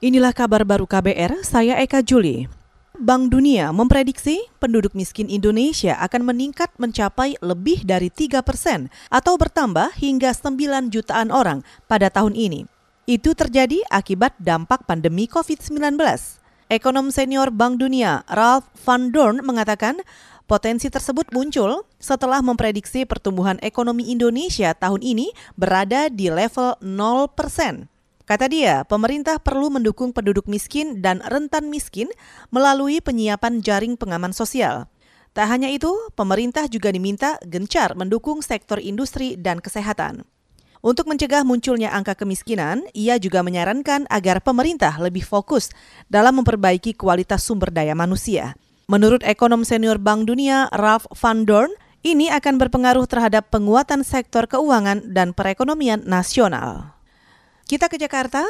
Inilah kabar baru KBR, saya Eka Juli. Bank Dunia memprediksi penduduk miskin Indonesia akan meningkat mencapai lebih dari 3 persen atau bertambah hingga 9 jutaan orang pada tahun ini. Itu terjadi akibat dampak pandemi COVID-19. Ekonom senior Bank Dunia Ralph Van Dorn mengatakan potensi tersebut muncul setelah memprediksi pertumbuhan ekonomi Indonesia tahun ini berada di level 0 persen. Kata dia, pemerintah perlu mendukung penduduk miskin dan rentan miskin melalui penyiapan jaring pengaman sosial. Tak hanya itu, pemerintah juga diminta gencar mendukung sektor industri dan kesehatan. Untuk mencegah munculnya angka kemiskinan, ia juga menyarankan agar pemerintah lebih fokus dalam memperbaiki kualitas sumber daya manusia. Menurut ekonom senior Bank Dunia Ralph Van Dorn, ini akan berpengaruh terhadap penguatan sektor keuangan dan perekonomian nasional. Kita ke Jakarta.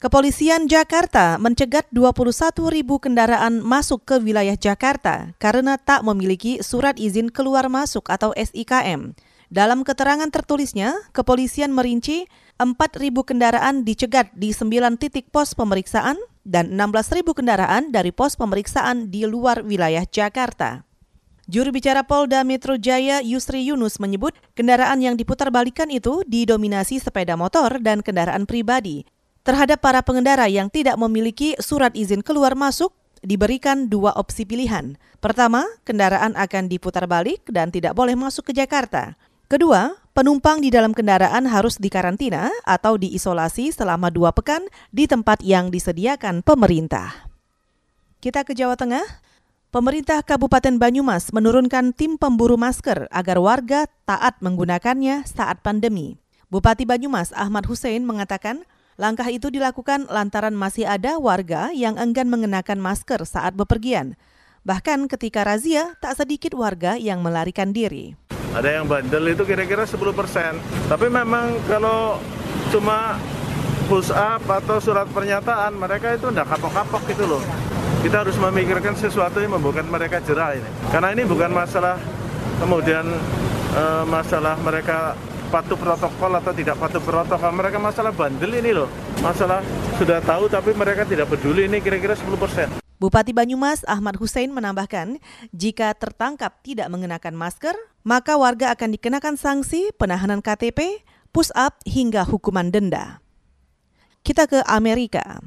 Kepolisian Jakarta mencegat 21 ribu kendaraan masuk ke wilayah Jakarta karena tak memiliki surat izin keluar masuk atau SIKM. Dalam keterangan tertulisnya, kepolisian merinci 4 ribu kendaraan dicegat di 9 titik pos pemeriksaan dan 16 ribu kendaraan dari pos pemeriksaan di luar wilayah Jakarta. Juru bicara Polda Metro Jaya Yusri Yunus menyebut kendaraan yang diputar-balikan itu didominasi sepeda motor dan kendaraan pribadi. Terhadap para pengendara yang tidak memiliki surat izin keluar masuk, diberikan dua opsi pilihan. Pertama, kendaraan akan diputar balik dan tidak boleh masuk ke Jakarta. Kedua, penumpang di dalam kendaraan harus dikarantina atau diisolasi selama dua pekan di tempat yang disediakan pemerintah. Kita ke Jawa Tengah. Pemerintah Kabupaten Banyumas menurunkan tim pemburu masker agar warga taat menggunakannya saat pandemi. Bupati Banyumas Ahmad Hussein mengatakan langkah itu dilakukan lantaran masih ada warga yang enggan mengenakan masker saat bepergian. Bahkan ketika razia, tak sedikit warga yang melarikan diri. Ada yang bandel itu kira-kira 10 persen. Tapi memang kalau cuma push up atau surat pernyataan, mereka itu tidak kapok-kapok gitu loh kita harus memikirkan sesuatu yang membuat mereka jerah ini. Karena ini bukan masalah kemudian e, masalah mereka patuh protokol atau tidak patuh protokol. Mereka masalah bandel ini loh. Masalah sudah tahu tapi mereka tidak peduli ini kira-kira 10%. Bupati Banyumas Ahmad Hussein menambahkan, jika tertangkap tidak mengenakan masker, maka warga akan dikenakan sanksi penahanan KTP, push up hingga hukuman denda. Kita ke Amerika.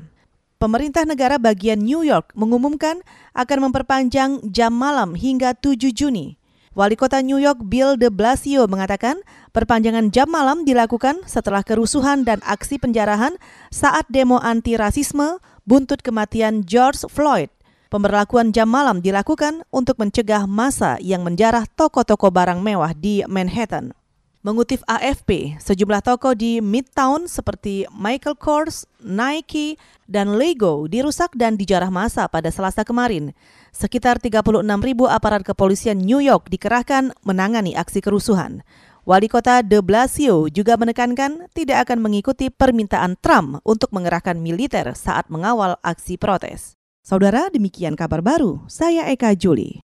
Pemerintah negara bagian New York mengumumkan akan memperpanjang jam malam hingga 7 Juni. Wali kota New York Bill de Blasio mengatakan perpanjangan jam malam dilakukan setelah kerusuhan dan aksi penjarahan saat demo anti-rasisme buntut kematian George Floyd. Pemberlakuan jam malam dilakukan untuk mencegah masa yang menjarah toko-toko barang mewah di Manhattan. Mengutip AFP, sejumlah toko di Midtown seperti Michael Kors, Nike, dan Lego dirusak dan dijarah masa pada Selasa kemarin. Sekitar 36 ribu aparat kepolisian New York dikerahkan menangani aksi kerusuhan. Wali kota de Blasio juga menekankan tidak akan mengikuti permintaan Trump untuk mengerahkan militer saat mengawal aksi protes. Saudara, demikian kabar baru. Saya Eka Juli.